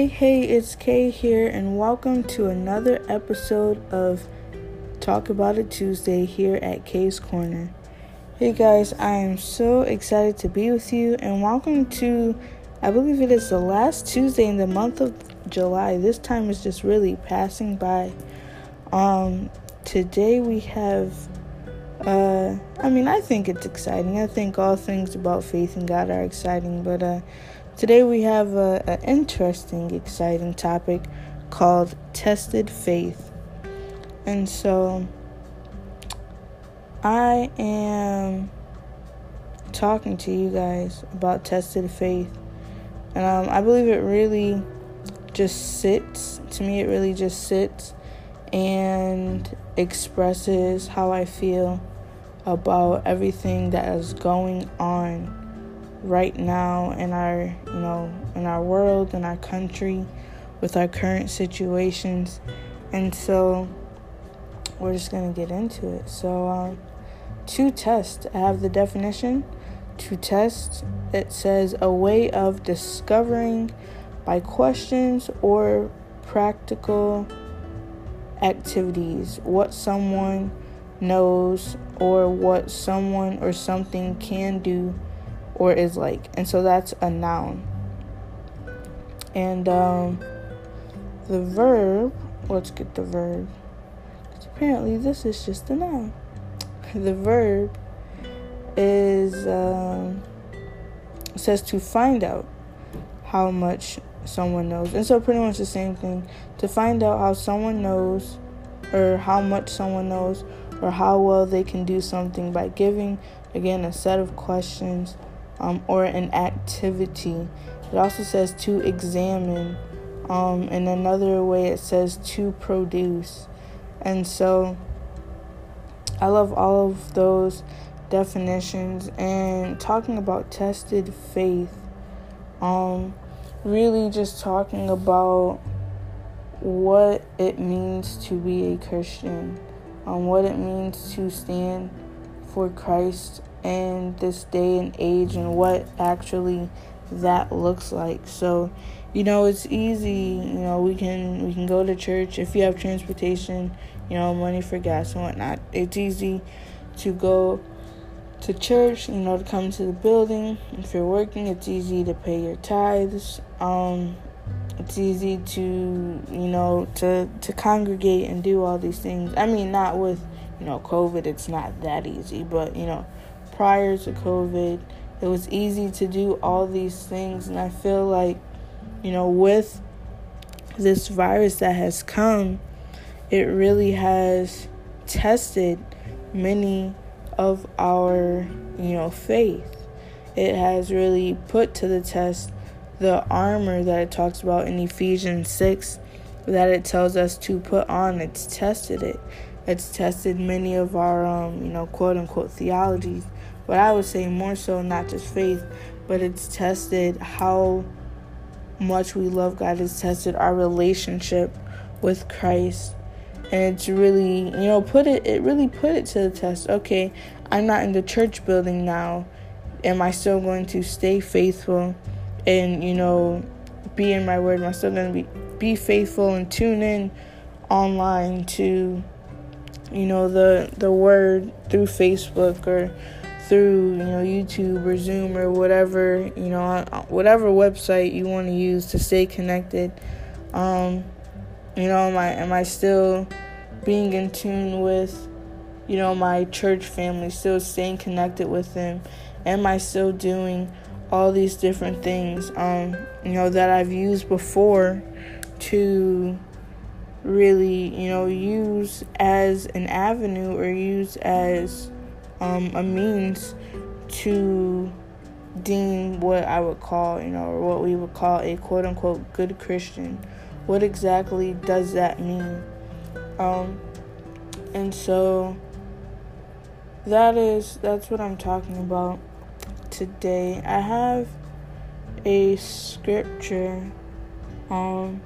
Hey, hey, it's Kay here, and welcome to another episode of Talk About It Tuesday here at Kay's Korner. Hey guys, I am so excited to be with you, and welcome to, I believe it is the last Tuesday in the month of July. This time is just really passing by. Um, today we have, uh, I mean, I think it's exciting. I think all things about faith in God are exciting, but, uh, Today we have an interesting, exciting topic called tested faith. And so I am talking to you guys about tested faith. And um, I believe it really just sits, to me, it really just sits and expresses how I feel about everything that is going on right now in our you know in our world in our country with our current situations. And so we're just to get into it. So um, to test i have the definition. To test it says a way of discovering by questions or practical activities what someone knows or what someone or something can do or is like. And so that's a noun. And um, the verb, let's get the verb. Apparently this is just a noun. The verb is um, says to find out how much someone knows. And so pretty much the same thing. To find out how someone knows or how much someone knows or how well they can do something by giving again a set of questions um, or an activity. It also says to examine. Um, in another way, it says to produce. And so I love all of those definitions and talking about tested faith. Um, really just talking about what it means to be a Christian, um, what it means to stand for Christ in this day and age and what actually that looks like. So, you know, it's easy, you know, we can we can go to church if you have transportation, you know, money for gas and whatnot. It's easy to go to church, you know, to come to the building. If you're working, it's easy to pay your tithes. Um, it's easy to, you know, to to congregate and do all these things. I mean, not with, you know, COVID, it's not that easy, but you know, prior to COVID, it was easy to do all these things. And I feel like, you know, with this virus that has come, it really has tested many of our, you know, faith. It has really put to the test the armor that it talks about in Ephesians 6 that it tells us to put on. It's tested it. It's tested many of our, um, you know, quote unquote theologies but I would say more so not just faith, but it's tested how much we love God. It's tested our relationship with Christ. And it's really, you know, put it it really put it to the test. Okay, I'm not in the church building now. Am I still going to stay faithful and, you know, be in my word? Am I still going to be be faithful and tune in online to you know the the word through Facebook or through you know YouTube or Zoom or whatever you know whatever website you want to use to stay connected. Um, you know, am I am I still being in tune with you know my church family, still staying connected with them? Am I still doing all these different things um, you know that I've used before to really you know use as an avenue or use as um, a means to deem what I would call, you know, or what we would call a quote unquote good Christian. What exactly does that mean? Um, and so that is that's what I'm talking about today. I have a scripture um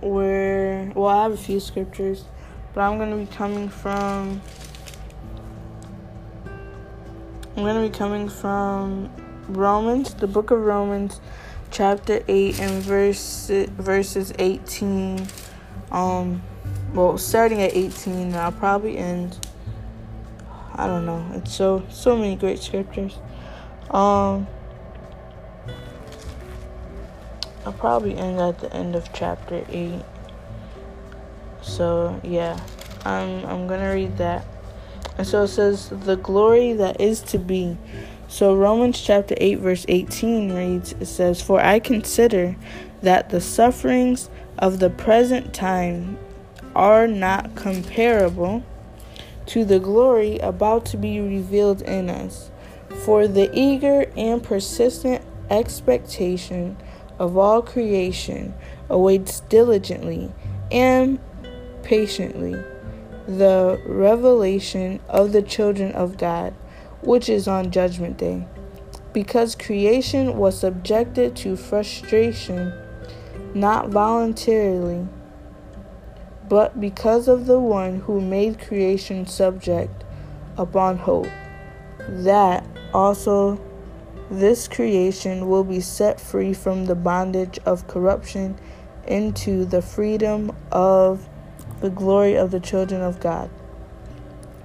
where well I have a few scriptures, but I'm to be coming from I'm going to be coming from Romans, the book of Romans, chapter 8 and verse verses 18 um well starting at 18 and I'll probably end I don't know. It's so so many great scriptures. Um I'll probably end at the end of chapter 8. So, yeah. I'm I'm going to read that. And so it says the glory that is to be. So Romans chapter 8 verse 18 reads it says for I consider that the sufferings of the present time are not comparable to the glory about to be revealed in us. For the eager and persistent expectation of all creation awaits diligently and patiently the revelation of the children of God, which is on Judgment Day. Because creation was subjected to frustration, not voluntarily but because of the one who made creation subject upon hope, that also this creation will be set free from the bondage of corruption into the freedom of the glory of the children of God.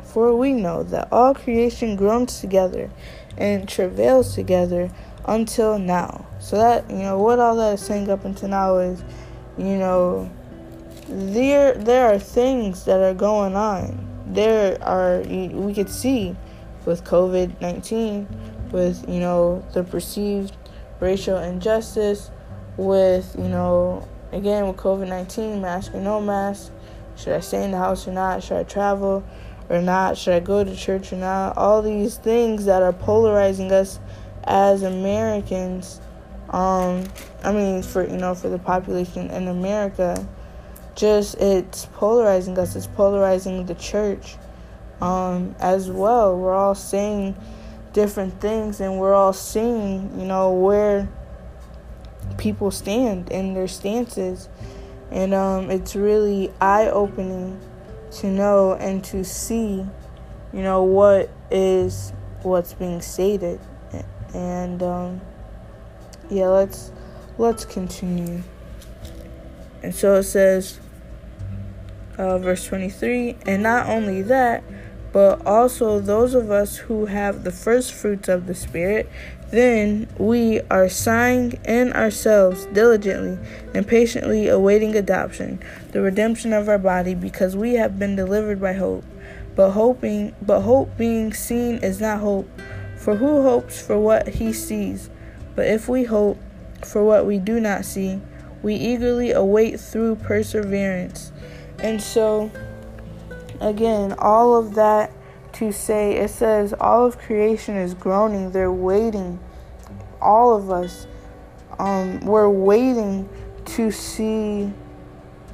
For we know that all creation groans together and travails together until now. So that, you know, what all that is saying up until now is, you know, there there are things that are going on. There are we could see with COVID nineteen, with you know the perceived racial injustice, with you know again with COVID nineteen, mask or no mask, should I stay in the house or not? Should I travel or not? Should I go to church or not? All these things that are polarizing us as Americans. Um, I mean, for you know, for the population in America, just it's polarizing us. It's polarizing the church um, as well. We're all saying different things, and we're all seeing, you know, where people stand and their stances, and um, it's really eye opening to know and to see, you know, what is what's being stated, and um, yeah, let's let's continue. And so it says, uh, verse 23. And not only that, but also those of us who have the first fruits of the Spirit, then we are sighing in ourselves diligently and patiently awaiting adoption, the redemption of our body, because we have been delivered by hope. But hoping, but hope being seen is not hope. For who hopes for what he sees? But if we hope for what we do not see, we eagerly await through perseverance. And so, again, all of that to say, it says all of creation is groaning, they're waiting. All of us, um, we're waiting to see,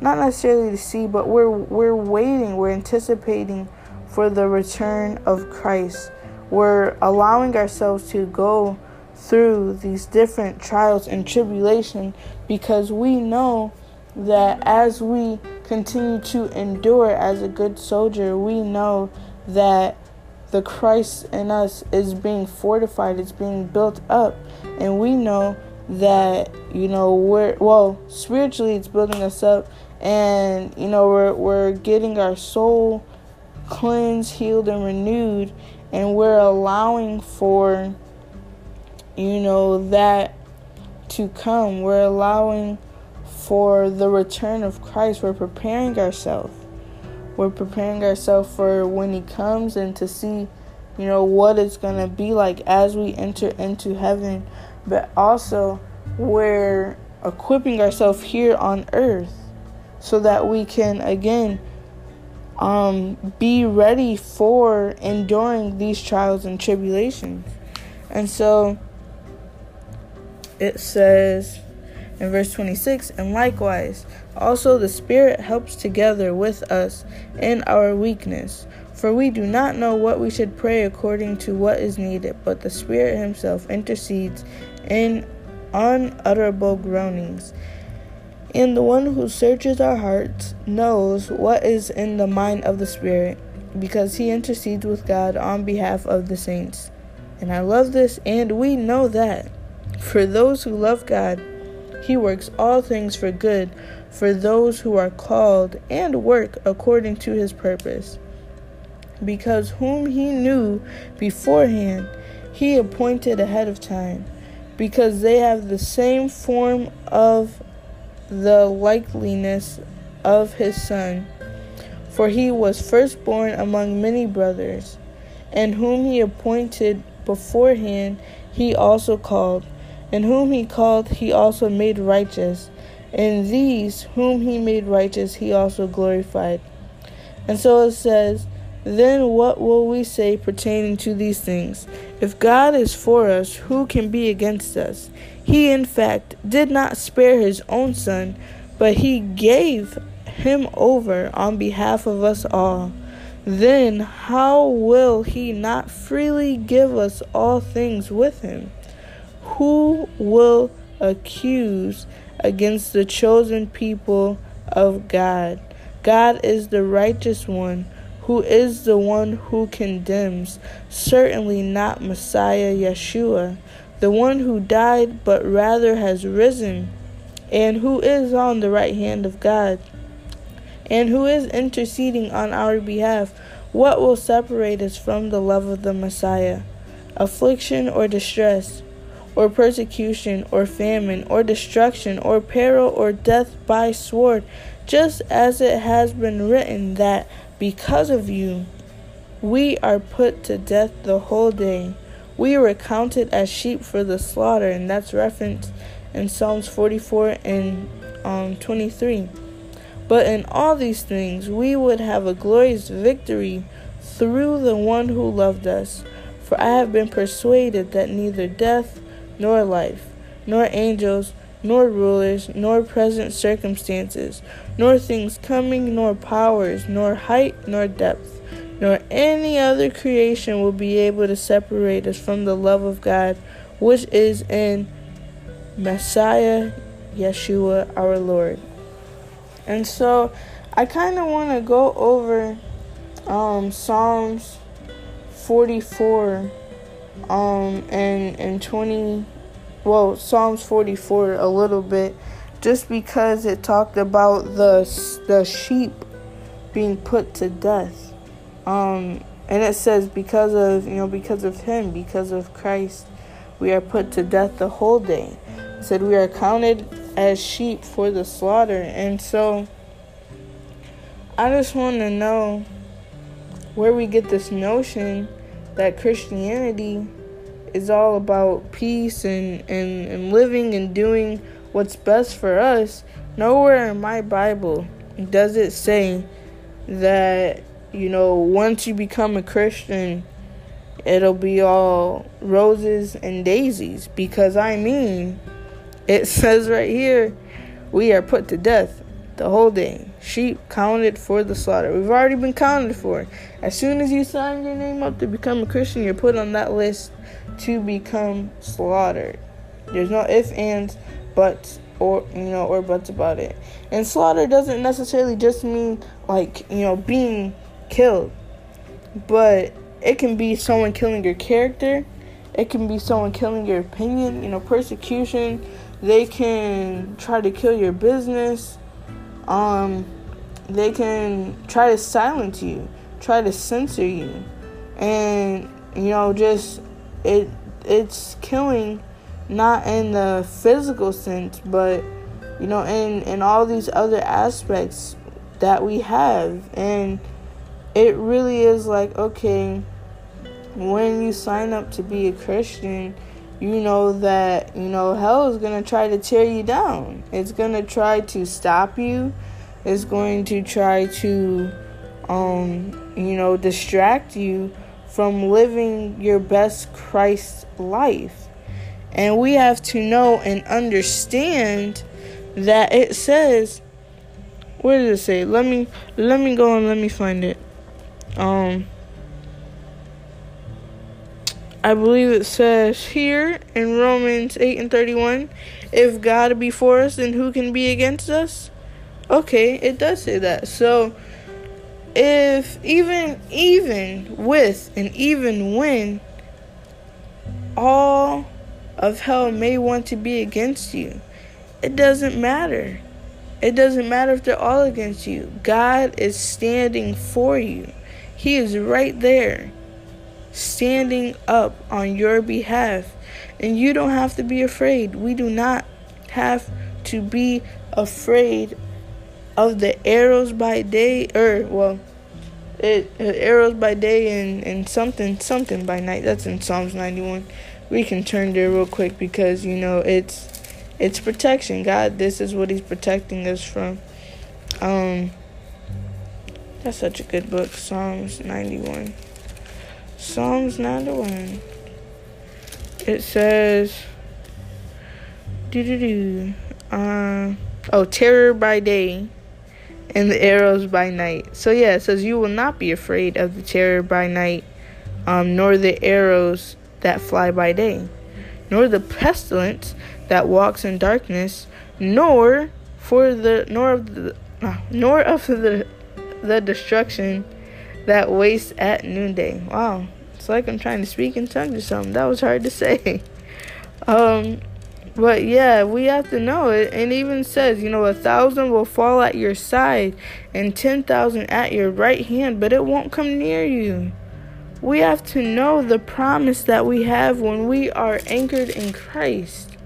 not necessarily to see, but we're we're waiting, we're anticipating for the return of Christ. We're allowing ourselves to go through these different trials and tribulation because we know that as we continue to endure as a good soldier, we know that the Christ in us is being fortified, it's being built up, and we know that you know we're well spiritually it's building us up and you know we're we're getting our soul cleansed, healed and renewed and we're allowing for you know that to come. We're allowing for the return of Christ. We're preparing ourselves. We're preparing ourselves for when He comes and to see, you know, what it's going to be like as we enter into heaven. But also, we're equipping ourselves here on earth so that we can, again, um, be ready for enduring these trials and tribulations. And so it says, in verse 26, and likewise, also the Spirit helps together with us in our weakness. For we do not know what we should pray according to what is needed, but the Spirit Himself intercedes in unutterable groanings. And the one who searches our hearts knows what is in the mind of the Spirit, because He intercedes with God on behalf of the saints. And I love this, and we know that For those who love God, He works all things for good for those who are called and work according to His purpose. Because whom He knew beforehand, He appointed ahead of time, because they have the same form of the likeliness of His Son. For He was firstborn among many brothers, and whom He appointed beforehand, He also called and whom he called, he also made righteous. And these, whom he made righteous, he also glorified. And so it says, Then what will we say pertaining to these things? If God is for us, who can be against us? He, in fact, did not spare his own son, but he gave him over on behalf of us all. Then how will he not freely give us all things with him? Who will accuse against the chosen people of God? God is the righteous one. Who is the one who condemns? Certainly not Messiah Yeshua, the one who died but rather has risen, and who is on the right hand of God, and who is interceding on our behalf. What will separate us from the love of the Messiah? Affliction or distress? Or persecution, or famine, or destruction, or peril, or death by sword, just as it has been written that because of you we are put to death the whole day. We were counted as sheep for the slaughter, and that's referenced in Psalms 44 and um, 23. But in all these things, we would have a glorious victory through the one who loved us. For I have been persuaded that neither death, nor life, nor angels, nor rulers, nor present circumstances, nor things coming, nor powers, nor height, nor depth, nor any other creation will be able to separate us from the love of God, which is in Messiah Yeshua our Lord. And so I kind of want to go over um, Psalms 44 um and and 20 well Psalms 44 a little bit just because it talked about the the sheep being put to death. Um and it says because of you know because of him because of Christ we are put to death the whole day. It said we are counted as sheep for the slaughter. And so I just want to know where we get this notion that Christianity is all about peace and, and, and living and doing what's best for us. Nowhere in my Bible does it say that, you know, once you become a Christian, it'll be all roses and daisies. Because I mean, it says right here, we are put to death the whole day. Sheep counted for the slaughter. We've already been counted for. As soon as you sign your name up to become a Christian, you're put on that list to become slaughtered. There's no ifs, ands, buts, or you know, or buts about it. And slaughter doesn't necessarily just mean like you know being killed, but it can be someone killing your character. It can be someone killing your opinion. You know, persecution. They can try to kill your business um, they can try to silence you, try to censor you, and you know, just it it's killing not in the physical sense, but you know, in in all these other aspects that we have, and it really is like okay, when you sign up to be a Christian you know that you know hell is going to try to tear you down. It's going to try to stop you. It's going to try to um you know distract you from living your best christ life. And we have to know and understand that it says where does it say? Let me let me go and let me find it. Um I believe it says here in Romans 8 and 31 if God be for us, then who can be against us? Okay, it does say that. So if even even with and even when all of hell may want to be against you. It doesn't matter. It doesn't matter if they're all against you. God is standing for you. He is right there, standing up on your behalf. And you don't have to be afraid. We do not have to be afraid of the arrows by day, or, well, it, it arrows by day and, and something something by night. That's in Psalms 91. We can turn there real quick because you know it's it's protection. God, this is what He's protecting us from. Um, that's such a good book, Psalms 91. Psalms 91. It says, do do do. Uh, oh, terror by day and the arrows by night. So yeah, it says you will not be afraid of the terror by night, um, nor the arrows that fly by day, nor the pestilence that walks in darkness, nor for the nor of the uh, nor of the the destruction that waste at noonday. Wow, it's like I'm trying to speak in tongues or something. That was hard to say. Um, but yeah, we have to know it. And even says, you know, a thousand will fall at your side and 10,000 at your right hand, but it won't come near you. We have to know the promise that we have when we are anchored in Christ.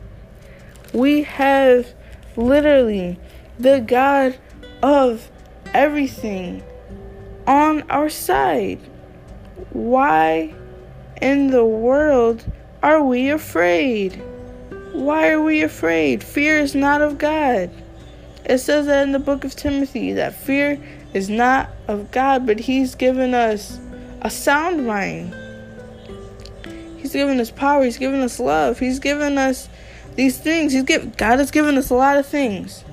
We have literally the God of everything on our side. Why in the world are we afraid? Why are we afraid? Fear is not of God. It says that in the book of Timothy that fear is not of God, but He's given us a sound mind. He's given us power. He's given us love. He's given us these things. He's given God has given us a lot of things.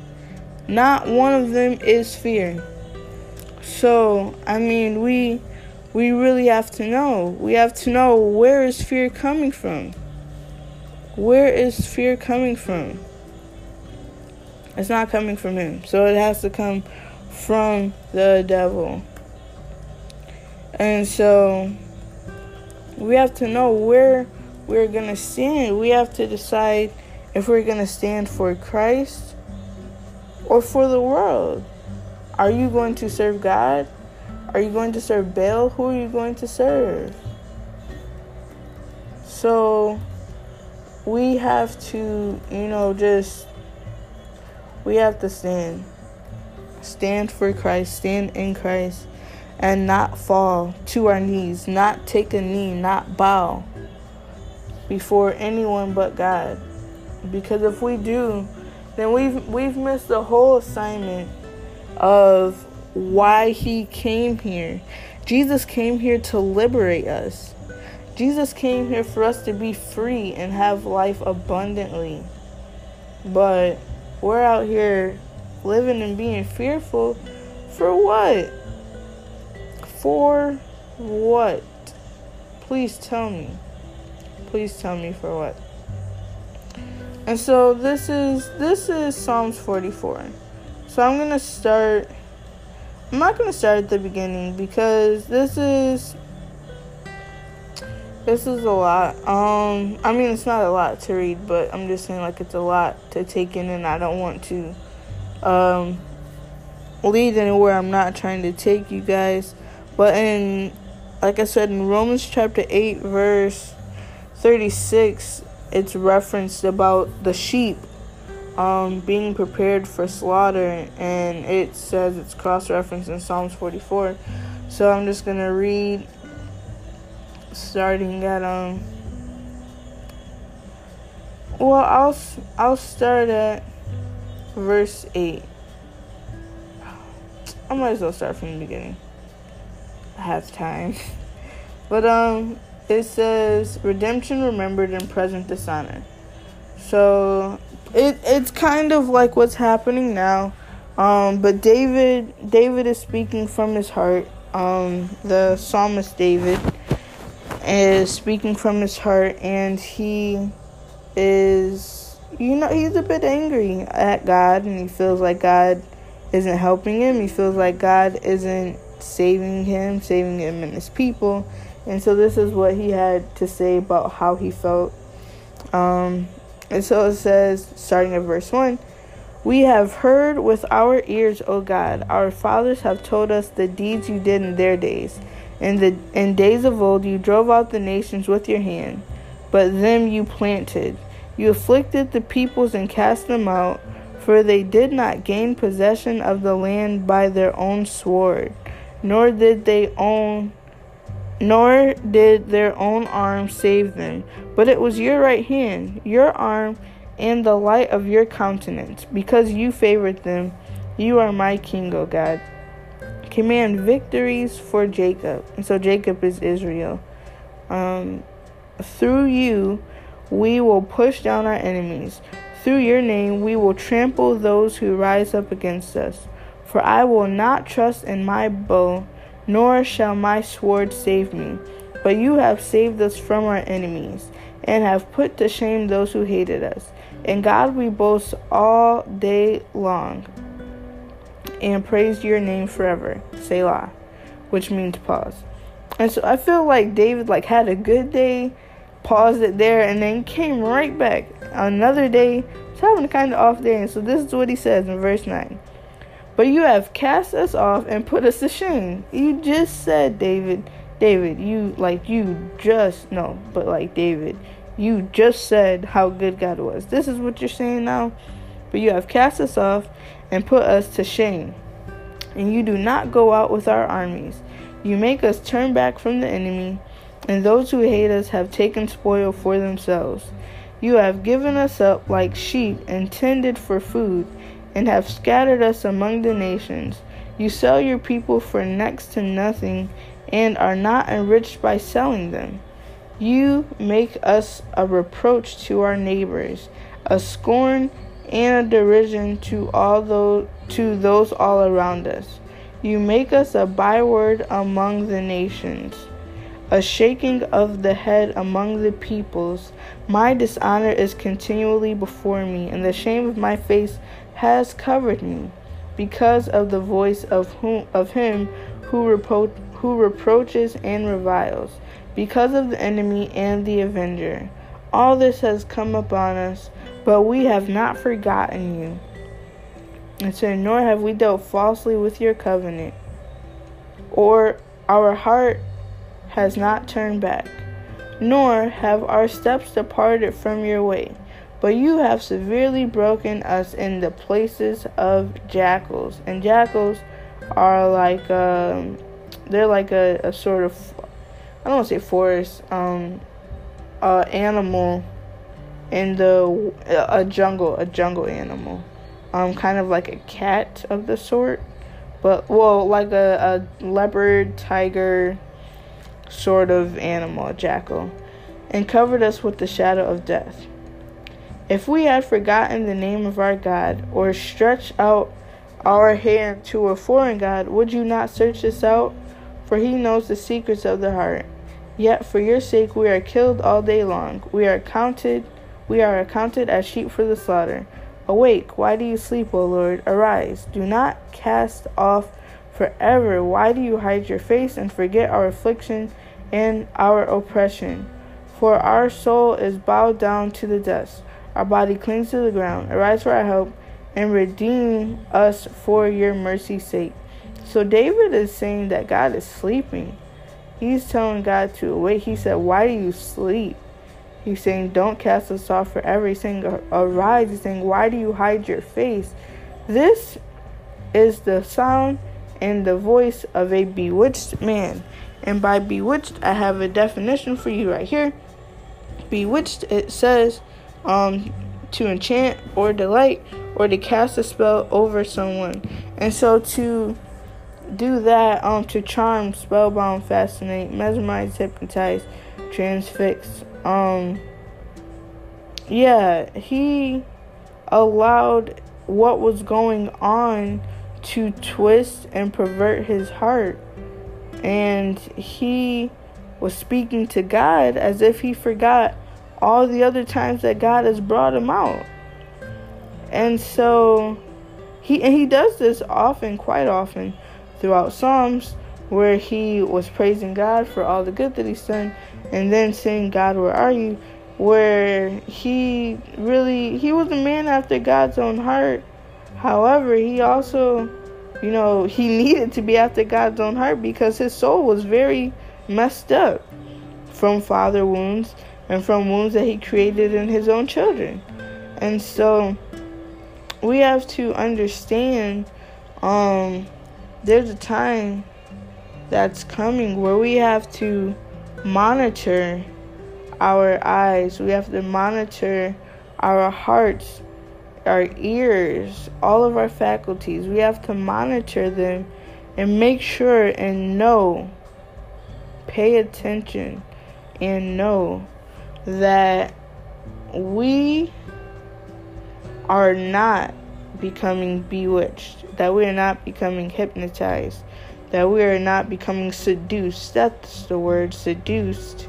Not one of them is fear. So I mean, we we really have to know. We have to know where is fear coming from. Where is fear coming from? It's not coming from him. So it has to come from the devil. And so we have to know where we're going to stand. We have to decide if we're going to stand for Christ or for the world. Are you going to serve God? Are you going to serve Baal? Who are you going to serve? So we have to, you know, just we have to stand. Stand for Christ, stand in Christ, and not fall to our knees, not take a knee, not bow before anyone but God. Because if we do, then we've we've missed the whole assignment of why he came here. Jesus came here to liberate us. Jesus came here for us to be free and have life abundantly. But we're out here living and being fearful for what? For what? Please tell me. Please tell me for what. And so this is this is Psalms 44. So I'm to start I'm not to start at the beginning because this is this is a lot. Um, I mean, it's not a lot to read, but I'm just saying like it's a lot to take in, and I don't want to um, lead anywhere. I'm not trying to take you guys, but in like I said in Romans chapter eight, verse thirty-six, it's referenced about the sheep um, being prepared for slaughter, and it says it's cross-referenced in Psalms forty-four. So I'm just gonna read starting at um well I'll I'll start at verse 8 I might as well start from the beginning. I have time. But um it says redemption remembered and present dishonor. So it it's kind of like what's happening now. Um but David David is speaking from his heart. Um the psalmist David is speaking from his heart and he is you know he's a bit angry at God and he feels like God isn't helping him. He feels like God isn't saving him saving him and his people. And so this is what he had to say about how he felt. Um, and so it says, starting at verse 1 We have heard with our ears, O God. Our fathers have told us the deeds you did in their days. In the in days of old you drove out the nations with your hand, but them you planted. You afflicted the peoples and cast them out, for they did not gain possession of the land by their own sword, nor did they own nor did their own arm save them, but it was your right hand, your arm, and the light of your countenance, because you favored them. You are my king, O God. Command victories for Jacob. And so Jacob is Israel. Um, through you, we will push down our enemies. Through your name, we will trample those who rise up against us. For I will not trust in my bow nor shall my sword save me. But you have saved us from our enemies, and have put to shame those who hated us. In God we boast all day long, and praise your name forever. Selah, which means pause. And so I feel like David like had a good day, paused it there, and then came right back. Another day, he's having a kind of off day. And so this is what he says in verse 9. But you have cast us off and put us to shame. You just said, David, David, you like you just no, but like David, you just said how good God was. This is what you're saying now. But you have cast us off and put us to shame. And you do not go out with our armies. You make us turn back from the enemy, and those who hate us have taken spoil for themselves. You have given us up like sheep intended for food and have scattered us among the nations. You sell your people for next to nothing and are not enriched by selling them. You make us a reproach to our neighbors, a scorn and a derision to all those to those all around us. You make us a byword among the nations, a shaking of the head among the peoples. My dishonor is continually before me, and the shame of my face has covered me because of the voice of whom of him who repro- who reproaches and reviles because of the enemy and the avenger. All this has come upon us but we have not forgotten you. And said nor have we dealt falsely with your covenant or our heart has not turned back nor have our steps departed from your way but you have severely broken us in the places of jackals. And jackals are like, um, they're like a, a sort of, I don't want to say forest, um, uh, animal in the, a jungle, a jungle animal. Um, kind of like a cat of the sort. But, well, like a, a leopard, tiger sort of animal, a jackal. And covered us with the shadow of death. If we had forgotten the name of our God, or stretched out our hand to a foreign God, would you not search us out? For he knows the secrets of the heart. Yet for your sake we are killed all day long. We are counted we are accounted as sheep for the slaughter. Awake, why do you sleep, O Lord? Arise, do not cast off forever. Why do you hide your face and forget our affliction and our oppression? For our soul is bowed down to the dust. Our body clings to the ground. Arise for our help and redeem us for your mercy's sake. So David is saying that God is sleeping. He's telling God to awake. He said, Why do you sleep? He's saying, Don't cast us off forever. He's saying, Arise. He's saying, Why do you hide your face? This is the sound and the voice of a bewitched man. And by bewitched, I have a definition for you right here. Bewitched, it says, um, to enchant or delight or to cast a spell over someone. And so to do that, um, to charm, spellbound, fascinate, mesmerize, hypnotize, transfix, um, yeah, he allowed what was going on to twist and pervert his heart. And he was speaking to God as if he forgot all the other times that God has brought him out. And so he and he does this often, quite often, throughout Psalms, where he was praising God for all the good that he's done, and then saying, God, where are you? where he really he was a man after God's own heart. However, he also, you know, he needed to be after God's own heart because his soul was very messed up from father wounds and from wounds that he created in his own children. And so we have to understand um there's a time that's coming where we have to monitor our eyes, we have to monitor our hearts, our ears, all of our faculties. We have to monitor them and make sure and know, pay attention and know that we are not becoming bewitched, that we are not becoming hypnotized, that we are not becoming seduced. That's the word, seduced.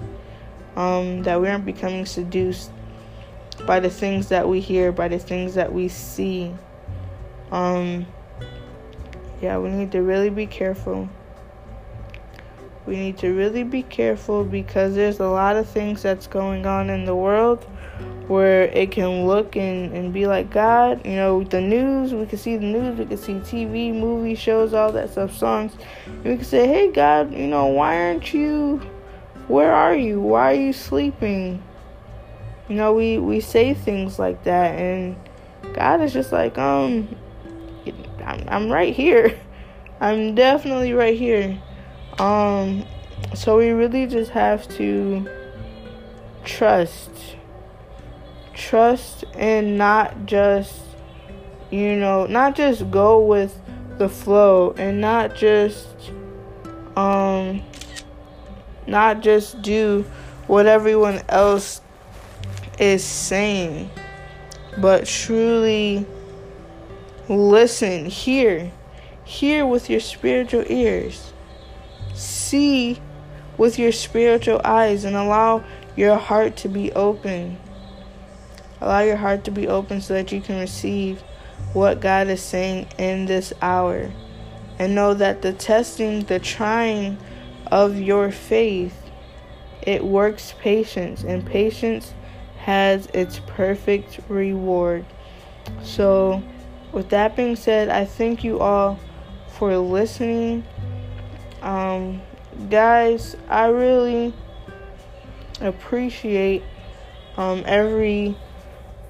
Um, that we aren't becoming seduced by the things that we hear, by the things that we see. Um, yeah, we need to really be careful. We need to really be careful because there's a lot of things that's going on in the world where it can look and, and be like God. You know, the news, we can see the news, we can see TV, movie shows, all that stuff, songs. We can say, hey, God, you know, why aren't you, where are you? Why are you sleeping? You know, we, we say things like that, and God is just like, um, I'm, I'm right here. I'm definitely right here. Um, so we really just have to trust trust and not just you know not just go with the flow and not just um not just do what everyone else is saying but truly listen hear hear with your spiritual ears see with your spiritual eyes and allow your heart to be open Allow your heart to be open so that you can receive what God is saying in this hour. And know that the testing, the trying of your faith, it works patience, and patience has its perfect reward. So, with that being said, I thank you all for listening. Um, guys, I really appreciate um, every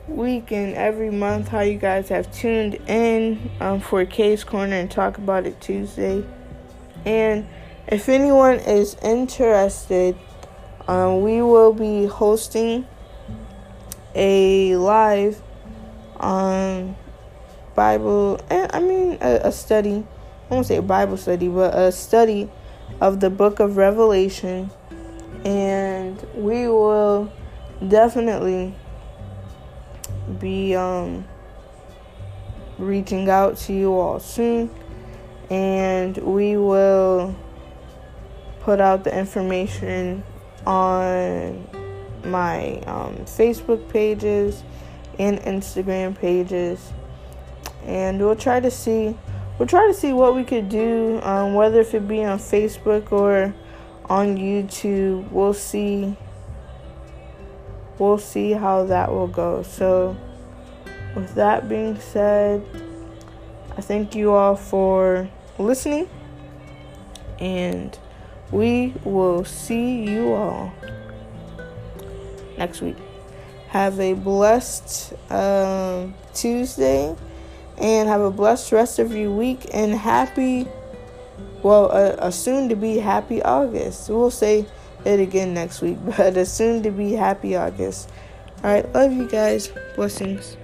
week and every month how you guys have tuned in um, for Kay's Korner and Talk About It Tuesday. And if anyone is interested, um, we will be hosting a live um, Bible, and I mean a, a study. I won't say Bible study, but a study of the book of Revelation. And we will definitely be um, reaching out to you all soon, and we will put out the information on my um, Facebook pages and Instagram pages, and we'll try to see we'll try to see what we could do, um, whether if it be on Facebook or on YouTube. We'll see we'll see how that will go. So, with that being said, I thank you all for listening, and we will see you all next week. Have a blessed um, Tuesday and have a blessed rest of your week and happy, well, a, a soon to be happy August. We'll say it again next week, but a soon to be happy August. Alright, love you guys. Blessings.